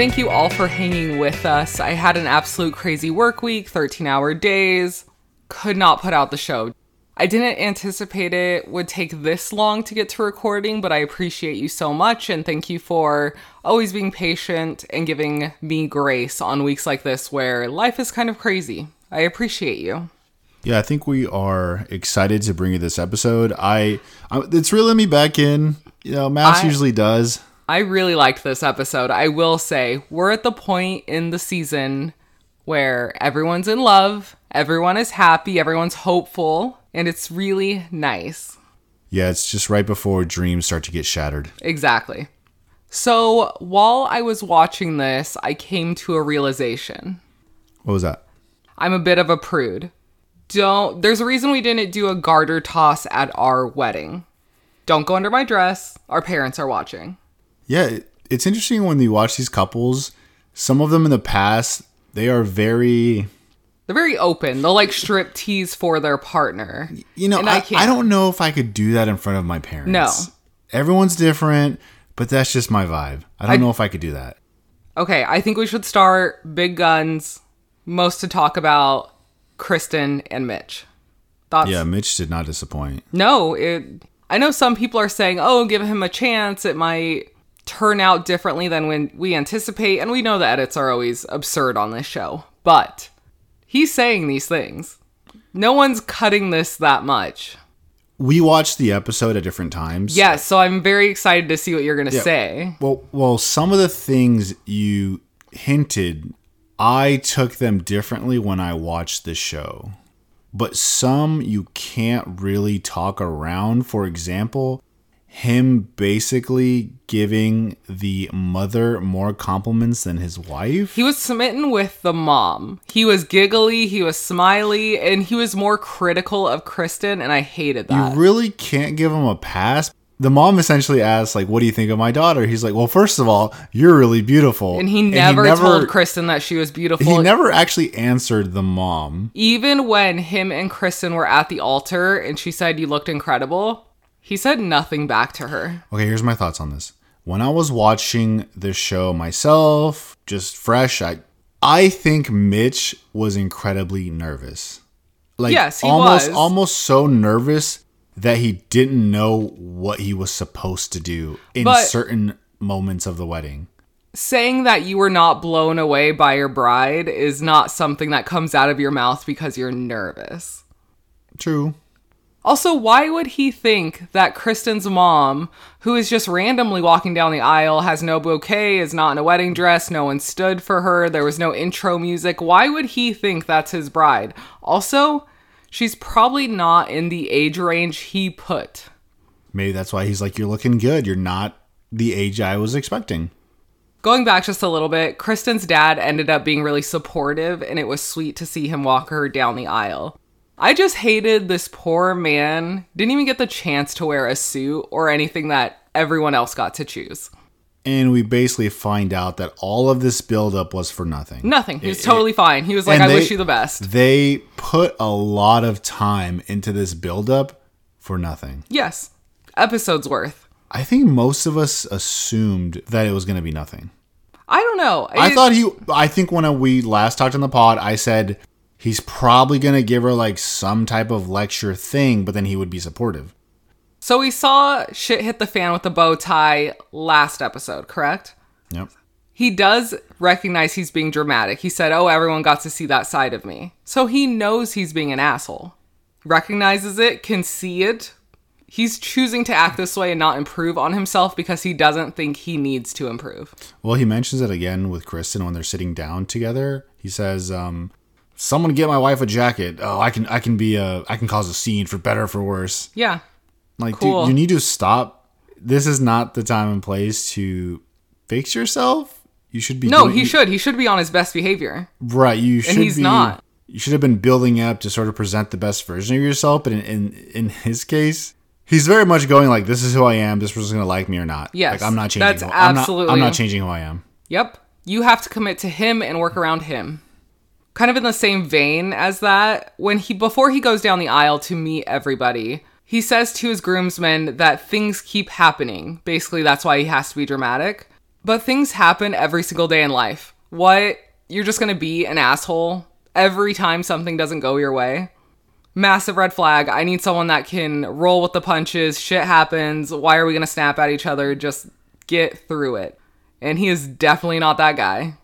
Thank you all for hanging with us. I had an absolute crazy work week, 13 hour days, could not put out the show. I didn't anticipate it would take this long to get to recording, but I appreciate you so much and thank you for always being patient and giving me grace on weeks like this where life is kind of crazy. I appreciate you. Yeah, I think we are excited to bring you this episode. I, I it's reeling me back in. You know, Max I- usually does. I really liked this episode. I will say, we're at the point in the season where everyone's in love, everyone is happy, everyone's hopeful, and it's really nice. Yeah, it's just right before dreams start to get shattered. Exactly. So, while I was watching this, I came to a realization. What was that? I'm a bit of a prude. Don't there's a reason we didn't do a garter toss at our wedding. Don't go under my dress. Our parents are watching. Yeah, it's interesting when you watch these couples. Some of them in the past, they are very. They're very open. They'll like strip tease for their partner. You know, I, I I, don't know if I could do that in front of my parents. No. Everyone's different, but that's just my vibe. I don't I- know if I could do that. Okay, I think we should start big guns. Most to talk about Kristen and Mitch. Thoughts? Yeah, Mitch did not disappoint. No, it. I know some people are saying, "Oh, give him a chance. It might turn out differently than when we anticipate." And we know the edits are always absurd on this show, but he's saying these things. No one's cutting this that much. We watched the episode at different times. Yes, so I'm very excited to see what you're gonna say. Well, well, some of the things you hinted, I took them differently when I watched the show. But some you can't really talk around. For example, him basically giving the mother more compliments than his wife. He was smitten with the mom. He was giggly, he was smiley, and he was more critical of Kristen, and I hated that. you really can't give him a pass. The mom essentially asks, like, what do you think of my daughter? He's like, well, first of all, you're really beautiful. and he never, told Kristen that she was beautiful. He never actually answered the mom. Even when him and Kristen were at the altar and she said you looked incredible, he said nothing back to her. Okay, here's my thoughts on this. When I was watching this show myself, just fresh, I I think Mitch was incredibly nervous. Like Yes, he almost was. almost so nervous that he didn't know what he was supposed to do in But- certain moments of the wedding. Saying that you were not blown away by your bride is not something that comes out of your mouth because you're nervous. True. Also, why would he think that Kristen's mom, who is just randomly walking down the aisle, has no bouquet, is not in a wedding dress, no one stood for her, there was no intro music, why would he think that's his bride? Also, she's probably not in the age range he put. Maybe that's why he's like, You're looking good. You're not the age I was expecting. Going back just a little bit, Kristen's dad ended up being really supportive, and it was sweet to see him walk her down the aisle. I just hated this poor man, didn't even get the chance to wear a suit or anything that everyone else got to choose. And we basically find out that all of this buildup was for nothing. Nothing. He was It- totally fine. He was like, I they- wish you the best. They put a lot of time into this buildup for nothing. Yes. Episodes worth. I think most of us assumed that it was going to be nothing. I don't know. I thought he. I think when we last talked on the pod, I said he's probably going to give her like some type of lecture thing, but then he would be supportive. so. We saw shit hit the fan with the bow tie last episode, correct? Yep. He does recognize he's being dramatic. He said, Oh, everyone got to see that side of me. So he knows he's being an asshole. Recognizes it, can see it. He's choosing to act this way and not improve on himself because he doesn't think he needs to improve. Well, he mentions it again with Kristen when they're sitting down together. He says, um, "Someone get my wife a jacket. Oh, I can. I can be a. I can cause a scene for better or for worse." Yeah. Like, Cool. dude, you need to stop. This is not the time and place to fix yourself. You should be. No, doing- he should. He should be on his best behavior. Right. You should. he's be, not. You should have been building up to sort of present the best version of yourself. But in in, in his case, he's very much going like, "This is who I am. This person's gonna like me or not." Yes, Like I'm not changing. that's who- I'm not- absolutely- I'm not changing who I am. Yep. You have to commit to him and work around him. Kind of in the same vein as that, when he before he goes down the aisle to meet everybody, he says to his groomsmen that things keep happening. Basically, that's why he has to be dramatic. But things happen every single day in life. What? You're just gonna be an asshole every time something doesn't go your way? Massive red flag. I need someone that can roll with the punches. Shit happens. Why are we gonna snap at each other? Just get through it. And he is definitely not that guy.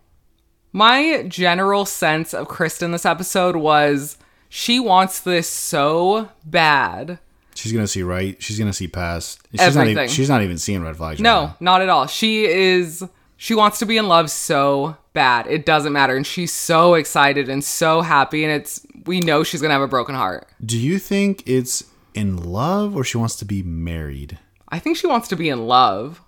My general sense of Kristen this episode was she wants this so bad. She's gonna see right. She's gonna see past. She's not even. Everything. She's not even seeing red flags. No, not at all. She is she wants to be in love so bad. It doesn't matter and she's so excited and so happy and it's we know she's to have a broken heart. Do you think it's in love or she wants to be married? I think she wants to be in love.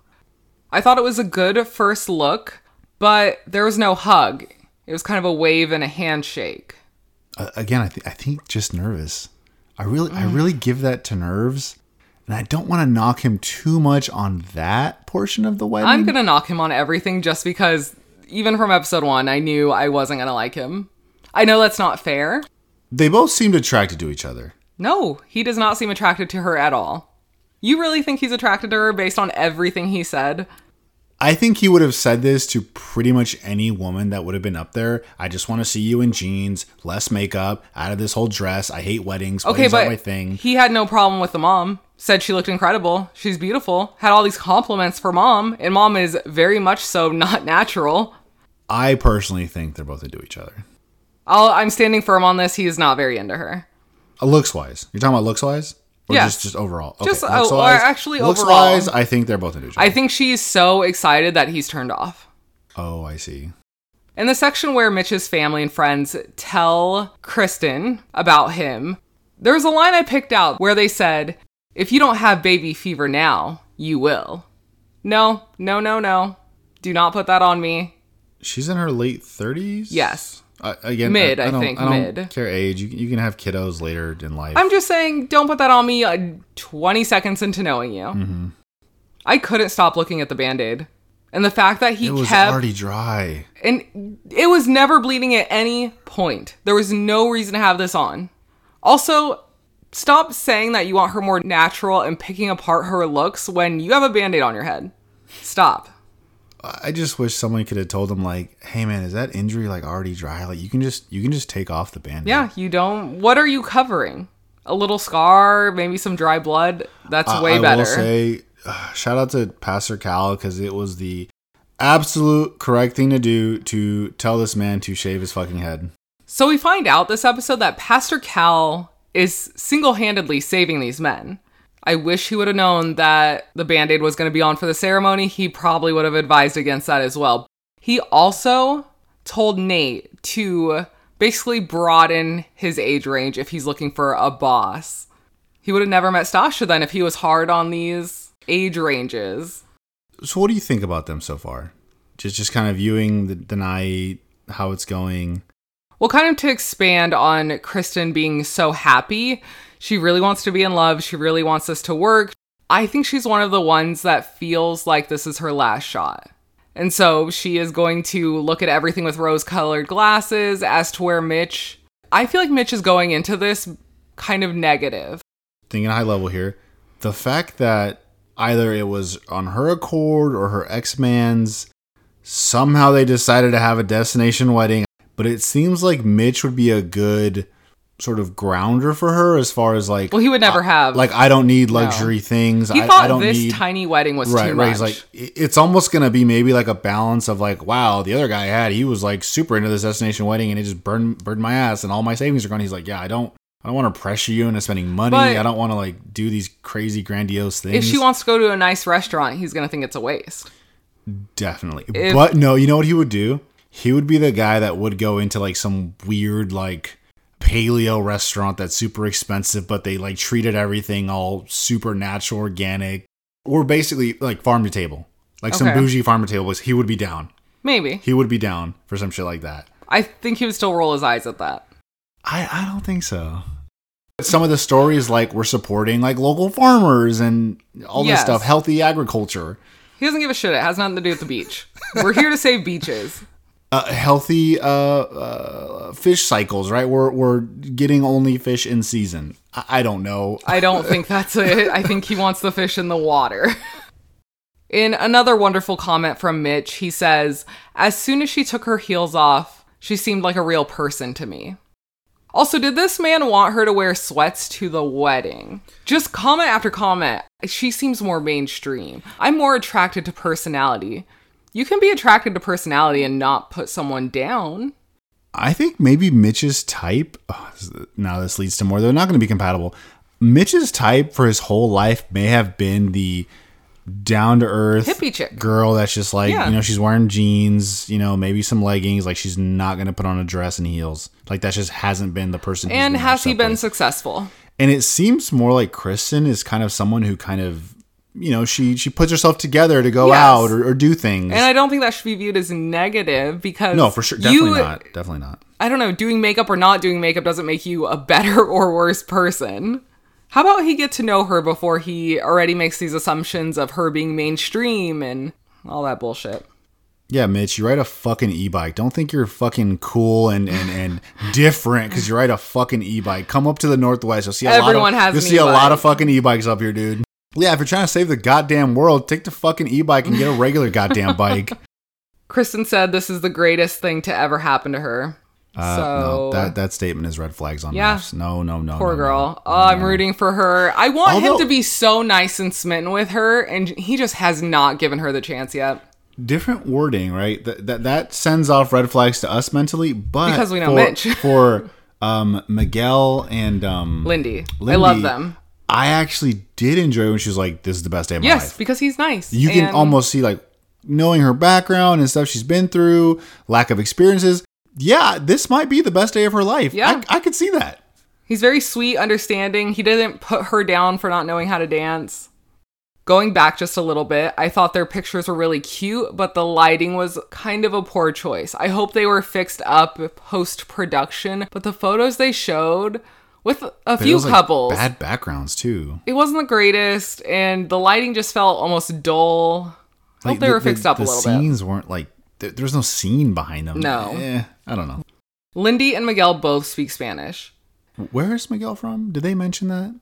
I thought it was a good first look, but there was no hug. It was kind of a wave and a handshake. Uh, again, I think I think just nervous. I really, Mm. I really give that to nerves, and I don't want to knock him too much on that portion of the wedding. I'm going to knock him on everything just because even from episode 1 I knew I wasn't going to like him. I know that's not fair. they both seemed attracted to each other. No, he does not seem attracted to her at all. You really think he's attracted to her based on everything he said? I think he would have said this to pretty much any woman that would have been up there. I just want to see you in jeans, less makeup, out of this whole dress. I hate weddings. Okay, weddings but my thing. he had no problem with the mom. Said she looked incredible. She's beautiful. Had all these compliments for mom, and mom is very much so not natural. I personally think they're both into each other. I'll, I'm standing firm on this. He is not very into her. Uh, looks wise. You're talking about looks wise? Or Yes. just, just overall? Okay, Just, looks oh, or wise- actually looks overall. wise, I think they're both other. I think she's so excited that he's turned off. oh, I see. In the section where Mitch's family and friends tell Kristen about him, there was a line I picked out where they said, If you don't have baby fever now, you will. No, no, no, no. Do not put that on me. She's in her late 30s? Yes. Uh, again, Mid, I don't, think, I don't mid. care age. You, you can have kiddos later in life. I'm just saying, don't put that on me uh, 20 seconds into knowing you. Mm-hmm. I couldn't stop looking at the band aid. And the fact that he it was kept. already dry. and it was never bleeding at any point. There was no reason to have this on. Also, stop saying that you want her more natural and picking apart her looks when you have a band aid on your head. Stop. I just wish someone could have told him like, "Hey man, is that injury like already dry? Like you can just you can just take off the band." Yeah, you don't. What are you covering? A little scar, maybe some dry blood. That's way I better. will say, uh, shout out to Pastor Cal because it was the absolute correct thing to do to tell this man to shave his fucking head. So we find out this episode that Pastor Cal is single handedly saving these men. I wish he would have known that the band aid was going to be on for the ceremony. He probably would have advised against that as well. He also told Nate to basically broaden his age range if he's looking for a boss. He would have never met Stasha then if he was hard on these age ranges. So, what do you think about them so far? Just just kind of viewing the, the night, how it's going. Well, kind of to expand on Kristen being so happy, she really wants to be in love. She really wants this to work. I think she's one of the ones that feels like this is her last shot. And so she is going to look at everything with rose colored glasses as to where Mitch. I feel like Mitch is going into this kind of negative. Thinking high level here, the fact that either it was on her accord or her ex man's, somehow they decided to have a destination wedding. But it seems like Mitch would be a good sort of grounder for her as far as like Well, he would never have. like I don't need luxury things. he I, thought I don't this need tiny wedding was right, too right. much. He's like it's almost gonna be maybe like a balance of like, wow, the other guy had he was like super into this destination wedding and it just burned burned my ass and all my savings are gone. He's like, yeah, I don't. I don't want to pressure you into spending money. But- I don't want to like do these crazy grandiose things. if she wants to go to a nice restaurant, he's going to think it's a waste. Definitely. If- but no, you know what he would do? He would be the guy that would go into like some weird like paleo restaurant that's super expensive, but they like treated everything all super natural, organic, or basically like farm to table. Like some bougie farm to table was he would be down. Maybe. He would be down for some shit like that. I think he would still roll his eyes at that. I, I don't think so. Some of the stories like we're supporting like local farmers and all this stuff, healthy agriculture. He doesn't give a shit. It has nothing to do with the beach. We're here to save beaches. Uh, healthy uh, uh, fish cycles, right? We're, we're getting only fish in season. I, I don't know. I don't think that's it. I think he wants the fish in the water. In another wonderful comment from Mitch, he says, As soon as she took her heels off, she seemed like a real person to me. Also, did this man want her to wear sweats to the wedding? Just comment after comment. She seems more mainstream. I'm more attracted to personality. You can be attracted to personality and not put someone down. I think maybe Mitch's type. Oh, now this leads to more. They're not going to be compatible. Mitch's type for his whole life may have been the down to earth Hippie chick. girl that's just like Yeah. you know she's wearing jeans, you know maybe some leggings. Like she's not going to put on a dress and heels. Like that just hasn't been the person. he's And has he been with. successful? And it seems more like Kristen is kind of someone who kind of you know she she puts herself together to go Yes. out or, or do things. And I don't think that should be viewed as negative because no, for sure, definitely you, not. Definitely not. I don't know, doing makeup or not doing makeup doesn't make you a better or worse person. How about he get to know her before he already makes these assumptions of her being mainstream and all that bullshit? Yeah, Mitch, you ride a fucking e-bike. Don't think you're fucking cool and and, and different because you ride a fucking e-bike. Come up to the Northwest. You'll see a Everyone lot of has you'll see a lot of fucking e-bikes up here, dude. Yeah, if you're trying to save the goddamn world, take the fucking e-bike and get a regular goddamn bike. Kristen said this is the greatest thing to ever happen to her. Uh, so no, that that statement is red flags on Yeah. maps. No, no, no. Poor no, girl. no. Oh, I'm rooting for her. I want him to be so nice and smitten with her, and he just has not given her the chance yet. different wording, right? That that, that sends off red flags to us mentally, but Because we know for, Mitch. for um, Miguel and um, Lindy. I love them. I actually did enjoy when she was like, "This is the best day of my Yes, life." Yes, because he's nice. You can almost see like knowing her background and stuff she's been through, lack of experiences. Yeah, this might be the best day of her life. Yeah. I, I could see that. He's very sweet, understanding. He didn't put her down for not knowing how to dance. Going back just a little bit, I thought their pictures were really cute, but the lighting was kind of a poor choice. I hope they were fixed up post production, but the photos they showed with a But few was, like, couples, bad backgrounds too. it wasn't the greatest, and the lighting just felt almost dull. I hope they the- were fixed the, up a the little bit. scenes weren't like there, there was no scene behind them. No. Eh, I don't know. Lindy and Miguel both speak Spanish. Where is Miguel from? Did they mention that?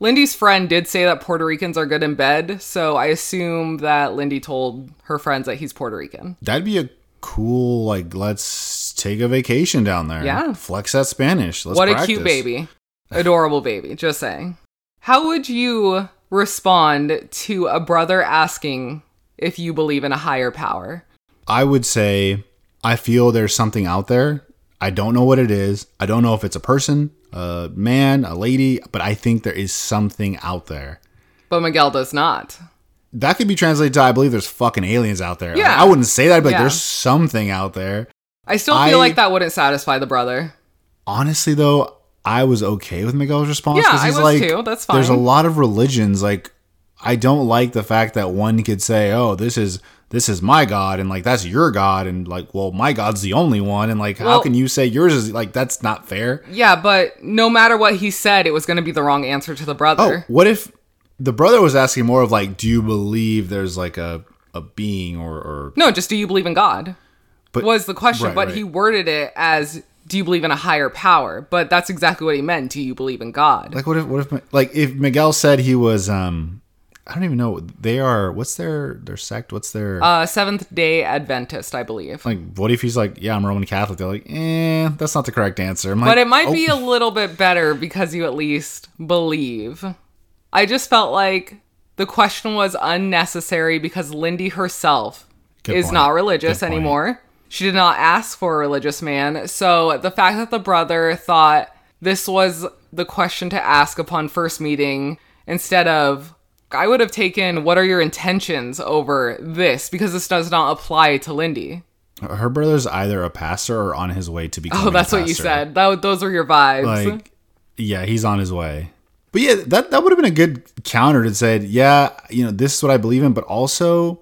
Lindy's friend did say that Puerto Ricans are good in bed, so I assume that Lindy told her friends that he's Puerto Rican. That'd be a cool like let's take a vacation down there. Yeah. Flex that Spanish. Let's what a cute baby. Adorable baby, just saying. How would you respond to a brother asking if you believe in a higher power? I would say I feel there's something out there. I don't know what it is. I don't know if it's a person, a man, a lady, but I think there is something out there. But Miguel does not. That could be translated to I believe there's fucking aliens out there. Like, Yeah. I wouldn't say that, but Yeah. there's something out there. I still I- feel like that wouldn't satisfy the brother. Honestly though, I was okay with Miguel's response. Yeah, I he's was like, too. That's fine. There's a lot of religions. Like I don't like the fact that one could say, "Oh, this is this is my god," and like that's your god, and like, well, my god's the only one, and like, how can you say yours is like that's not fair? Yeah, but no matter what he said, it was going to be the wrong answer to the brother. Oh, what if the brother was asking more of like, do you believe there's like a a being or or No, just do you believe in God? But- was the question, right, but right. he worded it as do you believe in a higher power? But that's exactly what he meant. Do you believe in God? like what if what if like if Miguel said he was um I don't even know they are what's their their sect what's their uh, Seventh Day Adventist, I believe. like what if he's like yeah I'm Roman Catholic they're like eh that's not the correct answer I'm like, but it might oh, be a little bit better because you at least believe. I just felt like the question was unnecessary because Lindy herself Good is point. not religious anymore. She did not ask for a religious man. So the fact that the brother thought this was the question to ask upon first meeting instead of I would have taken what are your intentions over this because this does not apply to Lindy. her brother's either a pastor or on his way to becoming Oh, that's what you said. That, those were your vibes. like yeah he's on his way but yeah that that would have been a good counter to say yeah you know this is what I believe in but also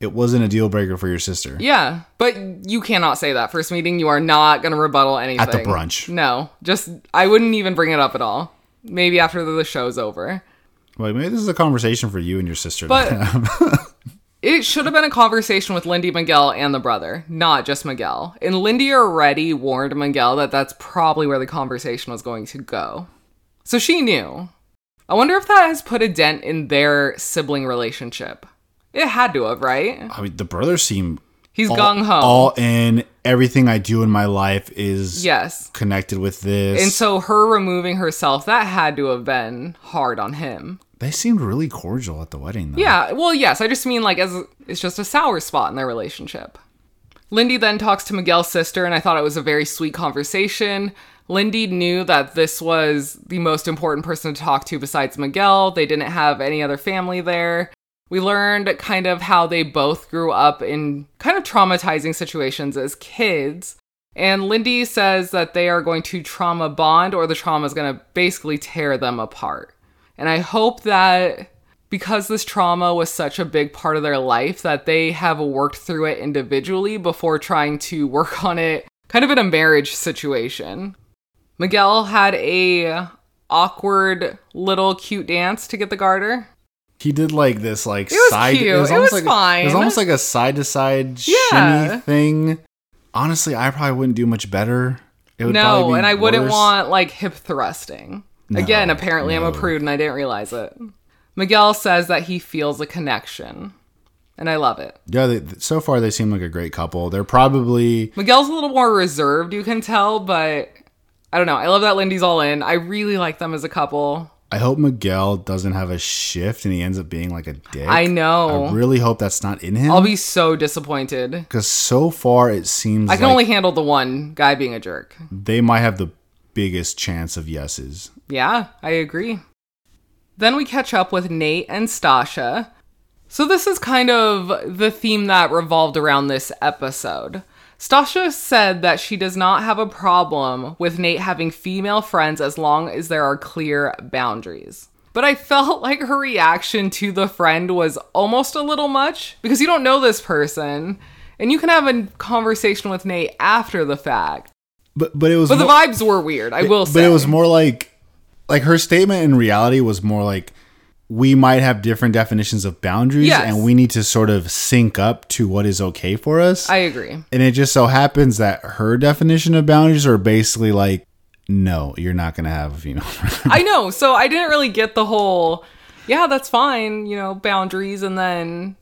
it wasn't a deal breaker for your sister Yeah, but you cannot say that first meeting. You are not going to rebuttal anything. At the brunch. No, just, I wouldn't even bring it up at all. Maybe after the show's over. like maybe this is a conversation for you and your sister But-. It should have been a conversation with Lindy Miguel and the brother, not just Miguel. And Lindy already warned Miguel that that's probably where the conversation was going to go. So she knew. I wonder if that has put a dent in their sibling relationship. It had to have, right? I mean, the brothers seem He's all, gung ho. all in. Everything I do in my life is Yes. connected with this. And so her removing herself, that had to have been hard on him. they seemed really cordial at the wedding, though. Yeah, well, yes, I just mean like as it's just a sour spot in their relationship. Lindy then talks to Miguel's sister, and I thought it was a very sweet conversation. Lindy knew that this was the most important person to talk to besides Miguel. They didn't have any other family there. We learned kind of how they both grew up in kind of traumatizing situations as kids. And Lindy says that they are going to trauma bond, or the trauma is going to basically tear them apart. And I hope that because this trauma was such a big part of their life, that they have worked through it individually before trying to work on it kind of in a marriage situation. Miguel had a awkward little cute dance to get the garter. He did like this, like it was side. cute. It was almost like fine. it was almost like a side to side shimmy thing. Honestly, I probably wouldn't do much better. It would No, be and I wouldn't want like hip thrusting. Again, No, apparently I'm a prude and I didn't realize it. Miguel says that he feels a connection. And I love it. Yeah, they, so far they seem like a great couple. They're probably Miguel's a little more reserved, you can tell, but I don't know. I love that Lindy's all in. I really like them as a couple. I hope Miguel doesn't have a shift and he ends up being like a dick. I know. I really hope that's not in him. I'll be so disappointed. because so far it seems I can like only handle the one guy being a jerk. they might have the biggest chance of yeses. Yeah, I agree. Then we catch up with Nate and Stasha. So, this is kind of the theme that revolved around this episode. Stasha said that she does not have a problem with Nate having female friends as long as there are clear boundaries. But I felt like her reaction to the friend was almost a little much because you don't know this person and you can have a conversation with Nate after the fact. But but it was But the vibes were weird, I will say. But it was more like like her statement in reality was more like we might have different definitions of boundaries Yes. and we need to sort of sync up to what is okay for us. I agree. and it just so happens that her definition of boundaries are basically like no, you're not going to have a female. I know. So I didn't really get the whole, yeah, that's fine, you know, boundaries. And then,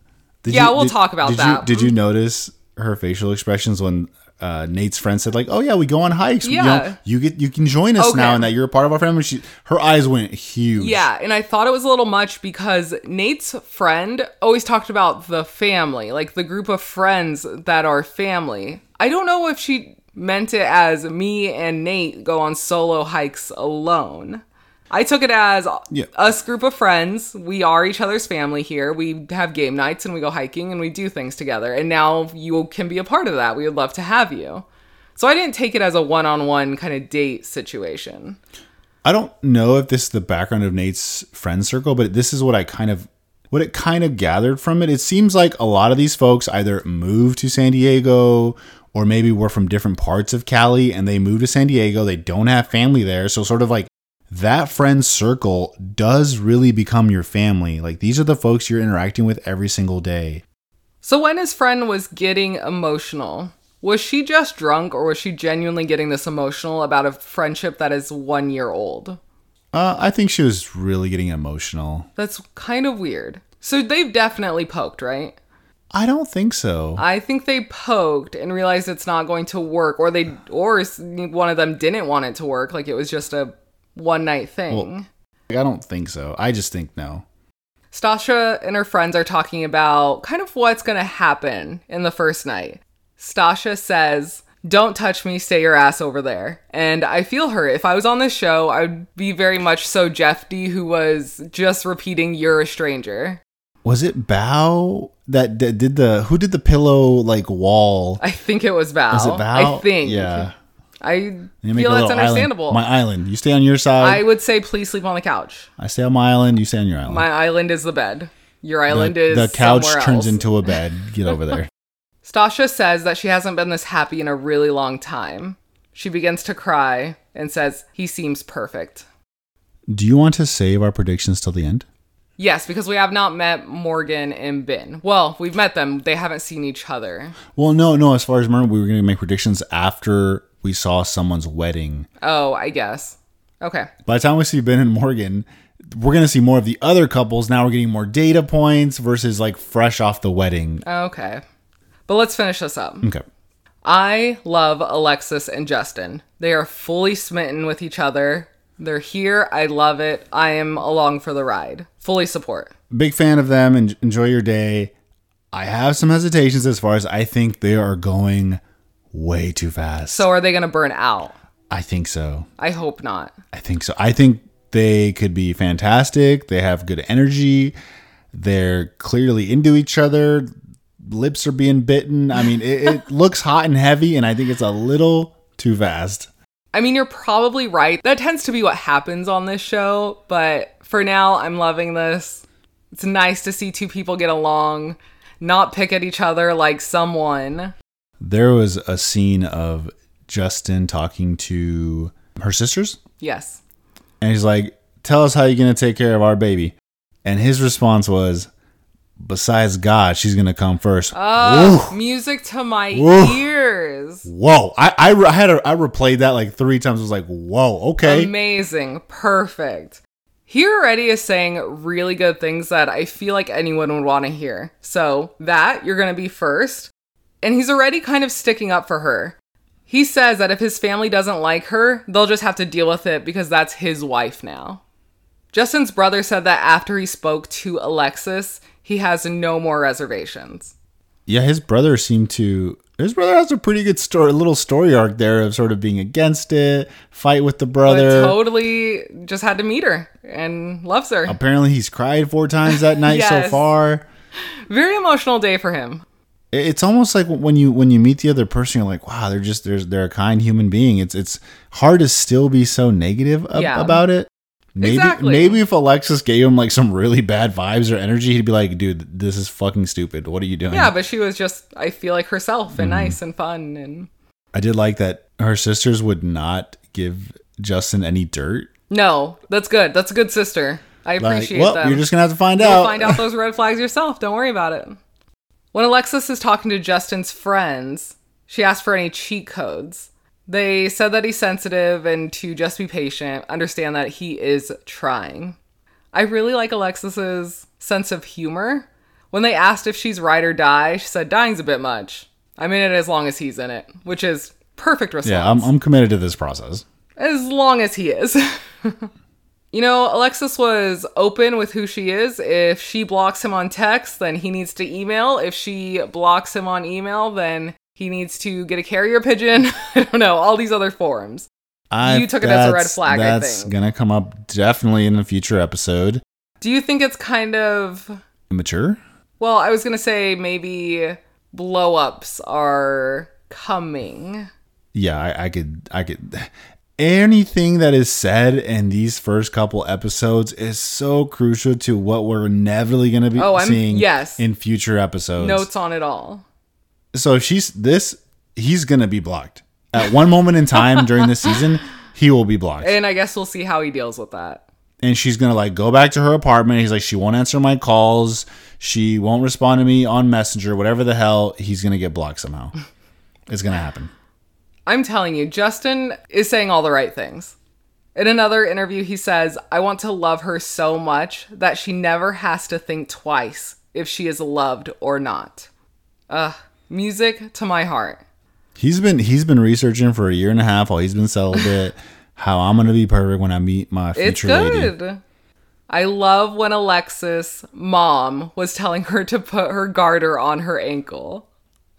Did Yeah, we'll talk about did that. You, did you notice her facial expressions when uh, Nate's friend said like, "Oh yeah, we go on hikes. You, know, you get you can join us Okay. now, and that you're a part of our family." She, her eyes went huge. yeah. And I thought it was a little much because Nate's friend always talked about the family, like the group of friends that are family. I don't know if she meant it as me and Nate go on solo hikes alone. I took it as Yeah. us group of friends. We are each other's family here. We have game nights and we go hiking and we do things together. And now you can be a part of that. We would love to have you. So I didn't take it as a one on one kind of date situation. I don't know if this is the background of Nate's friend circle, but this is what I kind of what it kind of gathered from it. It seems like a lot of these folks either moved to San Diego or maybe were from different parts of Cali and they moved to San Diego. They don't have family there. So sort of like that friend circle does really become your family. Like these are the folks you're interacting with every single day. So when his friend was getting emotional, was she just drunk or was she genuinely getting this emotional about a friendship that is one year old? Uh, I think she was really getting emotional. That's kind of weird. So they've definitely poked, right? I don't think so. I think they poked and realized it's not going to work, or they, or one of them didn't want it to work. Like it was just a one night thing. I don't think so. I just think no. Stasha and her friends are talking about kind of what's going to happen in the first night. Stasha says, Don't touch me, stay your ass over there. And I feel her. If I was on this show, I would be very much so Jeff D, who was just repeating, You're a stranger. Was it Bao that, did the who did the pillow like wall? I think it was Val. Was it Bao? I think. Yeah. I You feel a that's understandable. Island. My island. You stay on your side. I would say, Please sleep on the couch. I stay on my island. You stay on your island. My island is the bed. Your island the, is the couch somewhere turns else. into a bed. Get over there. Stasha says that she hasn't been this happy in a really long time. She begins to cry and says, He seems perfect. Do you want to save our predictions till the end? Yes, because we have not met Morgan and Binh. Well, we've met them, they haven't seen each other. Well, no, no. As far as remember, we were going to make predictions after we saw someone's wedding. Oh, I guess. Okay. By the time we see Binh and Morgan, we're gonna see more of the other couples. Now we're getting more data points versus like fresh off the wedding. Okay. But let's finish this up. Okay. I love Alexis and Justin. They are fully smitten with each other. They're here. I love it. I am along for the ride. Fully support. Big fan of them and enjoy your day. I have some hesitations as far as I think they are going way too fast. So are they going to burn out? I think so. I hope not. I think so. I think they could be fantastic. They have good energy. They're clearly into each other. Lips are being bitten. I mean, it, it looks hot and heavy, and I think it's a little too fast. I mean, you're probably right. That tends to be what happens on this show, but for now, I'm loving this. It's nice to see two people get along, not pick at each other like someone. There was a scene of Justin talking to her sisters, Yes. and he's like, Tell us how you're going to take care of our baby. And his response was, Besides God, she's going to come first. Oh, music to my Woo. ears. Whoa. I, I, I had a, I replayed that like three times. I was like, Whoa, okay. Amazing. Perfect. He already is saying really good things that I feel like anyone would want to hear. So, that you're going to be first. And he's already kind of sticking up for her. He says that if his family doesn't like her, they'll just have to deal with it because that's his wife now. Justin's brother said that after he spoke to Alexis, he has no more reservations. Yeah, his brother seemed to. His brother has a pretty good story, little story arc there of sort of being against it, fight with the But brother. totally just had to meet her and loves her. Apparently, he's cried four times that night so far. Very emotional day for him. It- It's almost like when you when you meet the other person, you're like, wow, they're just they're they're a kind human being. It's it's hard to still be so negative ab- Yeah. about it. Maybe Exactly. maybe if Alexis gave him like some really bad vibes or energy, he'd be like, dude, this is fucking stupid. What are you doing? Yeah, but she was just, I feel like herself Mm-hmm. and nice and fun. And I did like that her sisters would not give Justin any dirt. no, that's good. That's a good sister. I Like, appreciate well, them. you're just gonna have to find You'll out. find out those red flags yourself. Don't worry about it. When Alexis is talking to Justin's friends, she asked for any cheat codes. They said that he's sensitive and to just be patient, understand that he is trying. I really like Alexis's sense of humor. When they asked if she's ride or die, she said dying's a bit much. I'm in it as long as he's in it, which is perfect response. yeah, I'm, I'm committed to this process. As long as he is. you know, Alexis was open with who she is. If she blocks him on text, then he needs to email. If she blocks him on email, then he needs to get a carrier pigeon. I don't know, all these other forms. I, You took it as a red flag, I That's gonna come up definitely in a future episode. Do you think it's kind of. Immature? Well, I was going to say maybe blow ups are coming. Yeah, I, I could. I could. Anything that is said in these first couple episodes is so crucial to what we're inevitably going to be Oh, seeing yes. in future episodes. Notes on it all. So if she's this, he's going to be blocked. At one moment in time during the season, he will be blocked. And I guess we'll see how he deals with that. and she's gonna like go back to her apartment. He's like, she won't answer my calls. She won't respond to me on Messenger. Whatever the hell, he's gonna get blocked somehow. It's gonna happen. I'm telling you, Justin is saying all the right things. In another interview, he says, I want to love her so much that she never has to think twice if she is loved or not. Ugh, music to my heart. He's been he's been researching for a year and a half while he's been celibate. how I'm gonna be perfect when I meet my It's future lady. good. I love when Alexis' mom was telling her to put her garter on her ankle.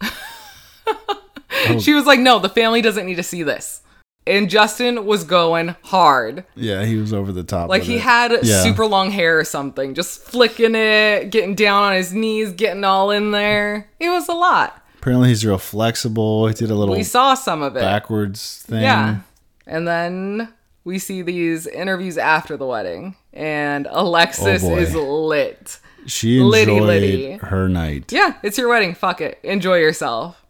Oh. She was like, no, the family doesn't need to see this. And Justin was going hard. Yeah, he was over the top. Like he it. had Yeah. super long hair or something, just flicking it, getting down on his knees, getting all in there. It was a lot. Apparently, he's real flexible. He did a little We saw some of it. backwards thing. Yeah. And then we see these interviews after the wedding, and Alexis Oh, is lit. She enjoyed Liddy, liddy. her night. Yeah, it's your wedding. Fuck it. Enjoy yourself.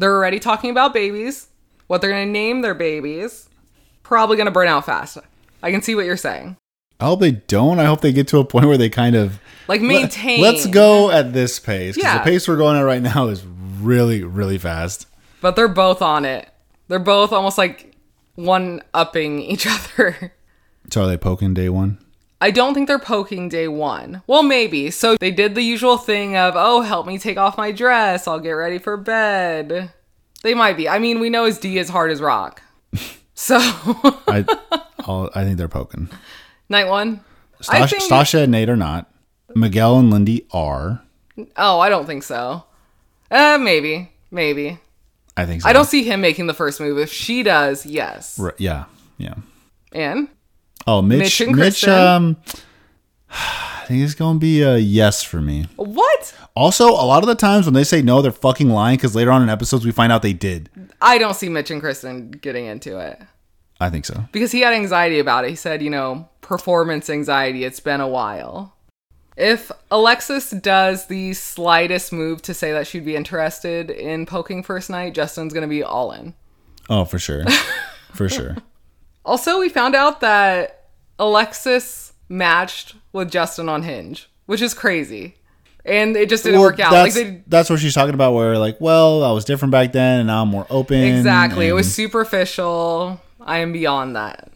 They're already talking about babies, what they're going to name their babies. Probably going to burn out fast. I can see what you're saying. I hope they don't. I hope they get to a point where they kind of Like maintain. Let's go at this pace Yeah. the pace we're going at right now is really, really fast. But they're both on it. They're both almost like one upping each other. So are they poking day one? I don't think they're poking day one. Well, maybe. So they did the usual thing of, oh, help me take off my dress. I'll get ready for bed. They might be. I mean, we know his D is hard as rock. So, I, I'll, I think they're poking. night one. I Stasha, think- Stasha and Nate are not. Miguel and Lindy are. Oh, I don't think so. Uh, maybe. Maybe. I think so. I don't see him making the first move. If she does, yes. Yeah, yeah. And Oh, Mitch. Mitch Mitch, and Kristen. um, I think it's going to be a yes for me. what? Also, a lot of the times when they say no, they're fucking lying because later on in episodes we find out they did. I don't see Mitch and Kristen getting into it I think so. because he had anxiety about it. He said, you know, performance anxiety. It's been a while. If Alexis does the slightest move to say that she'd be interested in poking first night, Justin's going to be all in. Oh, for sure. for sure. Also, we found out that Alexis matched with Justin on Hinge, which is crazy. And it just didn't Well, work out. Like That's, they that's what she's talking about. Where like, well, I was different back then, and now I'm more open. Exactly. It was superficial. I am beyond that.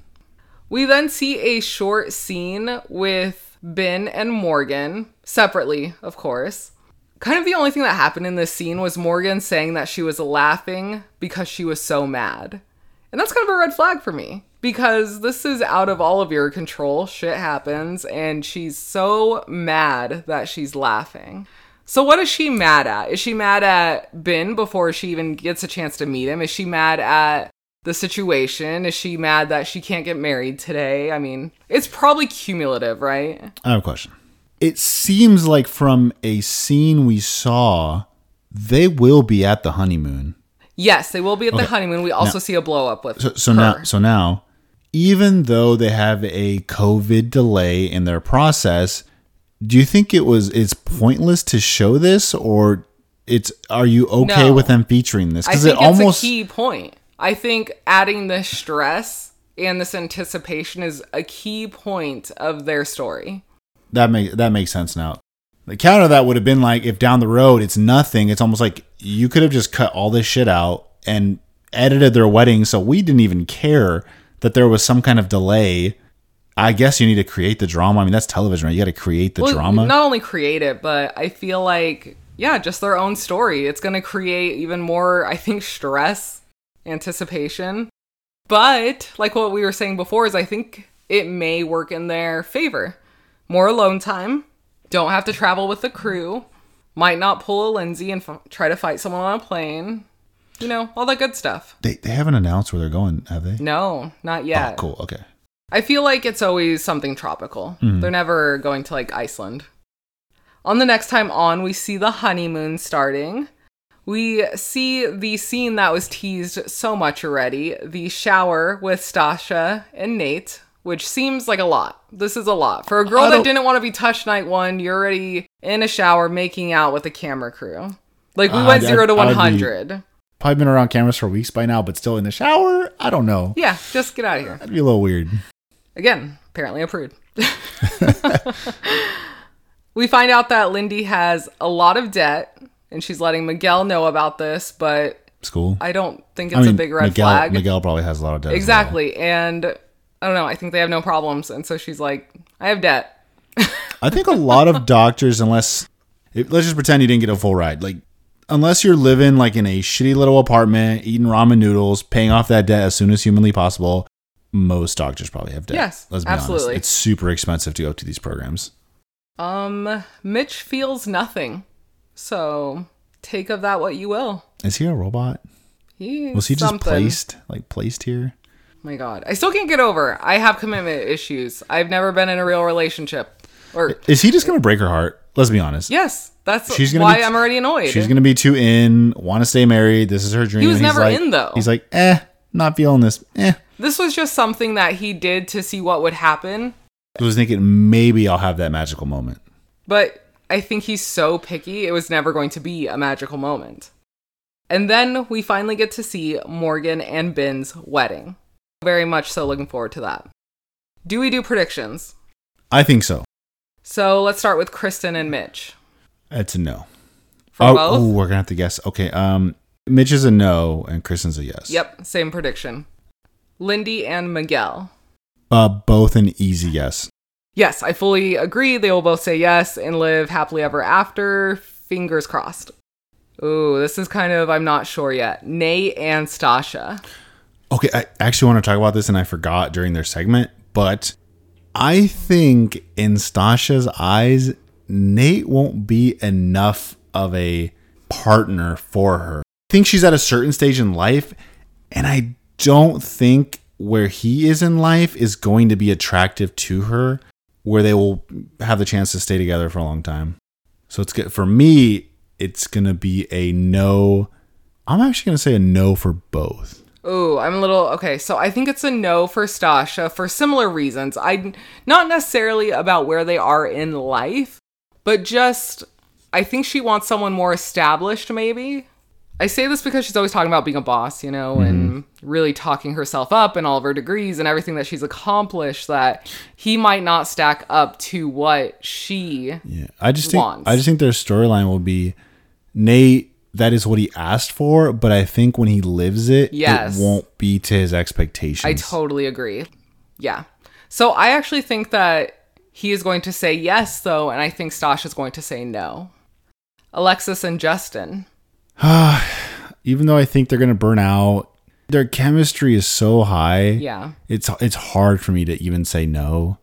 We then see a short scene with Binh and Morgan, separately, of course. Kind of the only thing that happened in this scene was Morgan saying that she was laughing because she was so mad. And that's kind of a red flag for me because this is out of all of your control. Shit happens, and she's so mad that she's laughing. So, what is she mad at? Is she mad at Binh before she even gets a chance to meet him? Is she mad at the situation? Is she mad that she can't get married today? I mean, it's probably cumulative, right? I have a question. It seems like from a scene we saw, they will be at the honeymoon. Yes, they will be at the Okay. honeymoon. We also Now- see a blow up with So, so now, so now, even though they have a COVID delay in their process, do you think it was it's pointless to show this, or it's are you okay No. with them featuring this? Because it it's almost a key point. I think adding this stress and this anticipation is a key point of their story. that make that makes sense now. The counter that would have been like if down the road it's nothing. It's almost like you could have just cut all this shit out and edited their wedding, so we didn't even care that there was some kind of delay. I guess you need to create the drama. I mean, that's television, right? You got to create the Well, drama. Not only create it, but I feel like, yeah, just their own story. It's going to create even more, I think, stress, anticipation. But, like what we were saying before, is I think it may work in their favor. More alone time. Don't have to travel with the crew. Might not pull a Lindsay and f- try to fight someone on a plane. You know, all that good stuff. They they haven't announced where they're going, have they? No, not oh, yet. Oh, cool. Okay. I feel like it's always something tropical. Mm-hmm. They're never going to like Iceland. On the next time on, we see the honeymoon starting. We see the scene that was teased so much already the shower with Stasha and Nate, which seems like a lot. This is a lot. For a girl that didn't want to be touched night one, you're already in a shower making out with the camera crew. Like, we Uh, went zero to I would be- 100. Probably been around cameras for weeks by now, but still in the shower. I don't know. Yeah, just get out of here. That'd be a little weird. Again, apparently a prude. we find out that Lindy has a lot of debt and she's letting Miguel know about this, but School. I don't think it's I mean, a big red Miguel, flag. Miguel probably has a lot of debt. as well. exactly. And I don't know, I think they have no problems. And so she's like, I have debt. I think a lot of doctors, unless let's just pretend you didn't get a full ride, like unless you're living like in a shitty little apartment, eating ramen noodles, paying off that debt as soon as humanly possible, most doctors probably have debt. Yes, let's be absolutely. honest. It's super expensive to go to these programs. Um, Mitch feels nothing. So take of that what you will. Is he a robot? He Was he just something. placed like placed here? My God, I still can't get over. I have commitment issues. I've never been in a real relationship. Or Is he just gonna break her heart? Let's be honest. yes, that's She's gonna why be- I'm already annoyed. She's gonna be too in, want to stay married. This is her dream. He was never like- in, though. He's like, eh, not feeling this. Eh. This was just something that he did to see what would happen. I was thinking maybe I'll have that magical moment. But I think he's so picky, it was never going to be a magical moment. And then we finally get to see Morgan and Binh's wedding. Very much so looking forward to that. Do we do predictions? I think so. So let's start with Kristen and Mitch. It's a no. For oh, both? oh, we're gonna have to guess. Okay. Um, Mitch is a no, and Kristen's a yes. Yep, same prediction. Lindy and Miguel. Uh, both an easy yes. Yes, I fully agree. They will both say yes and live happily ever after. Fingers crossed. Ooh, this is kind of, I'm not sure yet. Nate and Stasha. Okay, I actually want to talk about this and I forgot during their segment, but I think in Stacia's eyes, Nate won't be enough of a partner for her. I think she's at a certain stage in life, and I don't think where he is in life is going to be attractive to her, where they will have the chance to stay together for a long time. So it's good for me. It's gonna be a no. I'm actually gonna say a no for both. Ooh, I'm a little okay. So I think it's a no for Stacia for similar reasons. I not necessarily about where they are in life, but just I think she wants someone more established, maybe. I say this because she's always talking about being a boss, you know, and mm-hmm. really talking herself up and all of her degrees and everything that she's accomplished. That he might not stack up to what she. Yeah, I just think. I just think their storyline will be Nate. That is what he asked for, but I think when he lives it, Yes. it won't be to his expectations. I totally agree. Yeah. So I actually think that he is going to say yes, though, and I think Stacia's going to say no. Alexis and Justin. Even though I think they're gonna burn out, their chemistry is so high. Yeah. it's it's hard for me to even say no.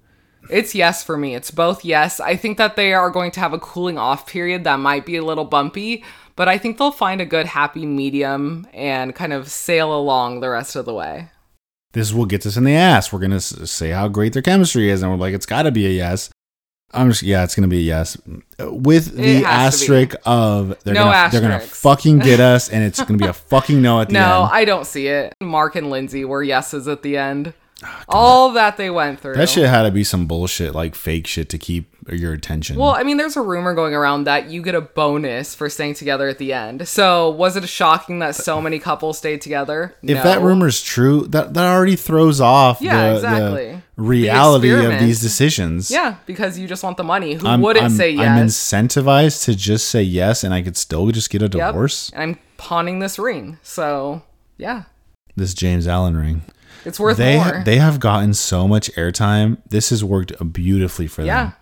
It's yes for me. It's both yes. I think that they are going to have a cooling off period that might be a little bumpy, but I think they'll find a good happy medium and kind of sail along the rest of the way. This is what gets us in the ass. We're gonna say how great their chemistry is, and we're like, it's got to be a yes. I'm just yeah, it's gonna be a yes with the It has to be. asterisk of they're No gonna they're gonna fucking get us, and it's gonna be a fucking no at the No, end. No, I don't see it. Mark and Lindsey were yeses at the end. All that they went through. That shit had to be some bullshit, like fake shit to keep your attention. Well, I mean, there's a rumor going around that you get a bonus for staying together at the end. So, was it shocking that so many couples stayed together? if that rumor's true, that that already throws off Yeah, the, exactly. the reality of these decisions. Yeah, because you just want the money. Who I'm, wouldn't I'm, say yes? I'm incentivized to just say yes, and I could still just get a Yep. divorce. And I'm pawning this ring. So, yeah, This James Allen ring. It's worth They more. they have gotten so much airtime. This has worked beautifully for them. yeah. them.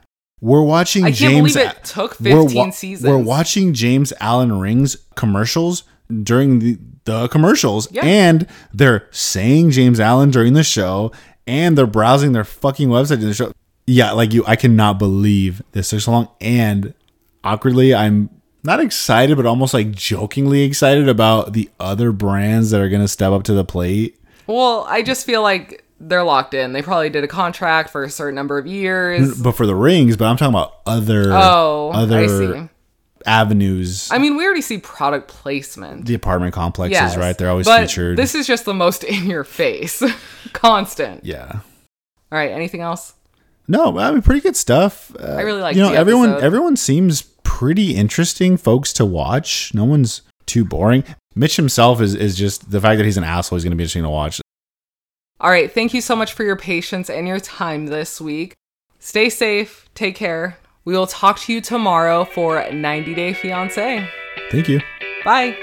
We're watching I can't James. believe it took we're 15 seasons. We're watching James Allen Rings commercials during the, the commercials, Yeah. and they're saying James Allen during the show, and they're browsing their fucking website during the show. Yeah, like you, I cannot believe this took so long. And awkwardly, I'm not excited, but almost like jokingly excited about the other brands that are going to step up to the plate. Well, I just feel like they're locked in. They probably did a contract for a certain number of years. But for the rings, but I'm talking about other Oh, other I see. avenues. I mean, we already see product placement. the apartment complexes, Yes, right? They're always but featured. This is just the most in your face, constant. yeah. All right, anything else? No, I mean pretty good stuff. Uh, I really liked you know everyone. episode. Everyone seems pretty interesting folks to watch. No one's too boring. Mitch himself is is just the fact that he's an asshole. is going to be interesting to watch. All right, thank you so much for your patience and your time this week. Stay safe, take care. We will talk to you tomorrow for 90 Day Fiance. Thank you. Bye.